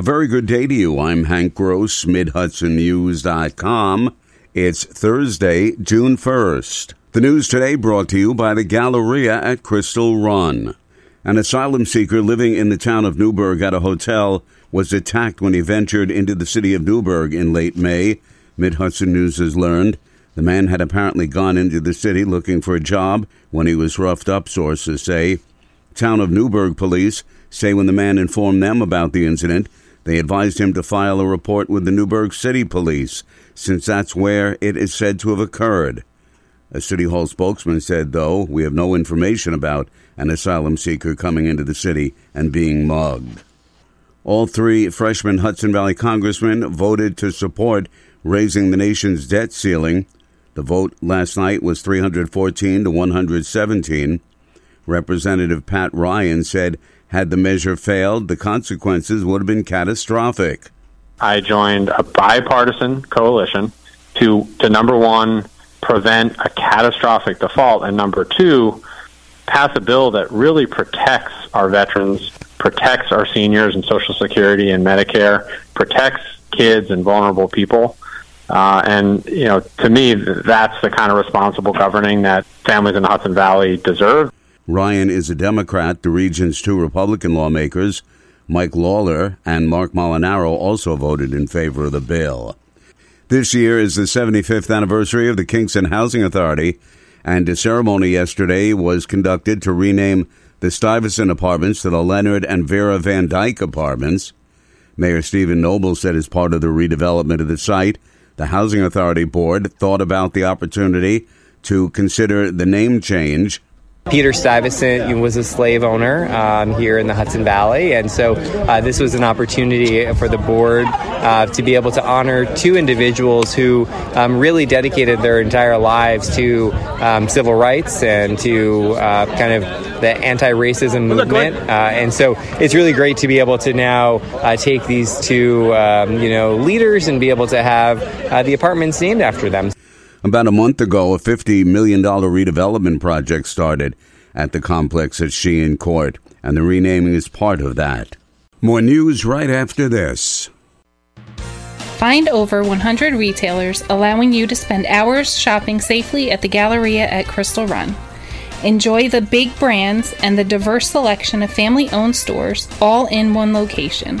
A very good day to you. I'm Hank Gross, MidHudsonNews.com. It's Thursday, June 1st. The news today brought to you by the Galleria at Crystal Run. An asylum seeker living in the town of Newburgh at a hotel was attacked when he ventured into the city of Newburgh in late May. Mid Hudson News has learned the man had apparently gone into the city looking for a job when he was roughed up, sources say. Town of Newburgh police say when the man informed them about the incident, they advised him to file a report with the Newburgh City Police, since that's where it is said to have occurred. A City Hall spokesman said, though, we have no information about an asylum seeker coming into the city and being mugged. All three freshman Hudson Valley congressmen voted to support raising the nation's debt ceiling. The vote last night was 314 to 117. Representative Pat Ryan said had the measure failed, the consequences would have been catastrophic. I joined a bipartisan coalition to, to number one, prevent a catastrophic default, and number two, pass a bill that really protects our veterans, protects our seniors and Social Security and Medicare, protects kids and vulnerable people. Uh, and you know, to me, that's the kind of responsible governing that families in the Hudson Valley deserve. Ryan is a Democrat. The region's two Republican lawmakers, Mike Lawler and Marc Molinaro, also voted in favor of the bill. This year is the 75th anniversary of the Kingston Housing Authority, and a ceremony yesterday was conducted to rename the Stuyvesant Apartments to the Leonard and Vera Van Dyke Apartments. Mayor Steven Noble said as part of the redevelopment of the site, the Housing Authority Board thought about the opportunity to consider the name change Peter Stuyvesant was a slave owner um, here in the Hudson Valley, and so uh, this was an opportunity for the board uh, to be able to honor two individuals who um, really dedicated their entire lives to um, civil rights and to uh, kind of the anti-racism movement. Uh, and so it's really great to be able to now uh, take these two, um, you know, leaders and be able to have uh, the apartments named after them. About a month ago, a $50 million redevelopment project started at the complex at Sheehan Court, and the renaming is part of that. More news right after this. Find over 100 retailers allowing you to spend hours shopping safely at the Galleria at Crystal Run. Enjoy the big brands and the diverse selection of family owned stores all in one location.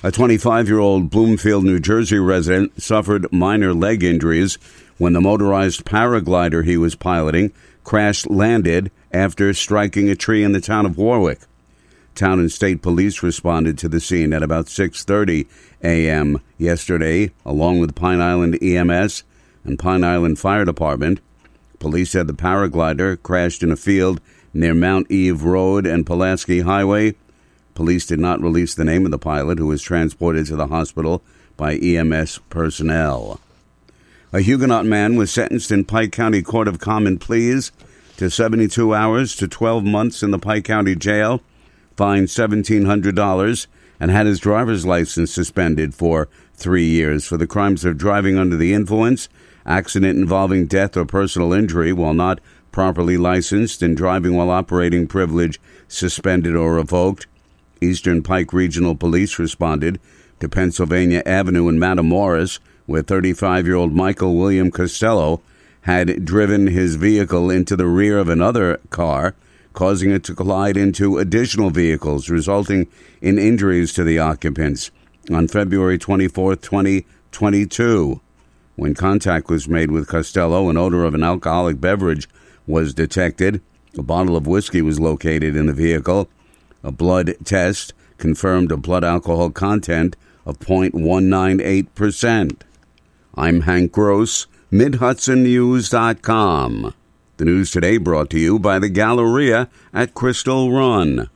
A 25 year old Bloomfield, New Jersey resident suffered minor leg injuries when the motorized paraglider he was piloting crash landed after striking a tree in the town of Warwick. Town and state police responded to the scene at about 6:30 a.m. yesterday, along with Pine Island EMS and Pine Island Fire Department. Police said the paraglider crashed in a field near Mount Eve Road and Pulaski Highway Police did not release the name of the pilot who was transported to the hospital by EMS personnel. A Huguenot man was sentenced in Pike County Court of Common Pleas to 72 hours to 12 months in the Pike County Jail, fined $1,700, and had his driver's license suspended for three years for the crimes of driving under the influence, accident involving death or personal injury while not properly licensed, and driving while operating privilege suspended or revoked, Eastern Pike Regional Police responded to Pennsylvania Avenue in Matamoras, where 35 year old Michael William Costello had driven his vehicle into the rear of another car, causing it to collide into additional vehicles, resulting in injuries to the occupants on February 24, 2022. When contact was made with Costello, an odor of an alcoholic beverage was detected. A bottle of whiskey was located in the vehicle. A blood test confirmed a blood alcohol content of 0.198%. I'm Hank Gross, MidHudsonNews.com. The news today brought to you by the Galleria at Crystal Run.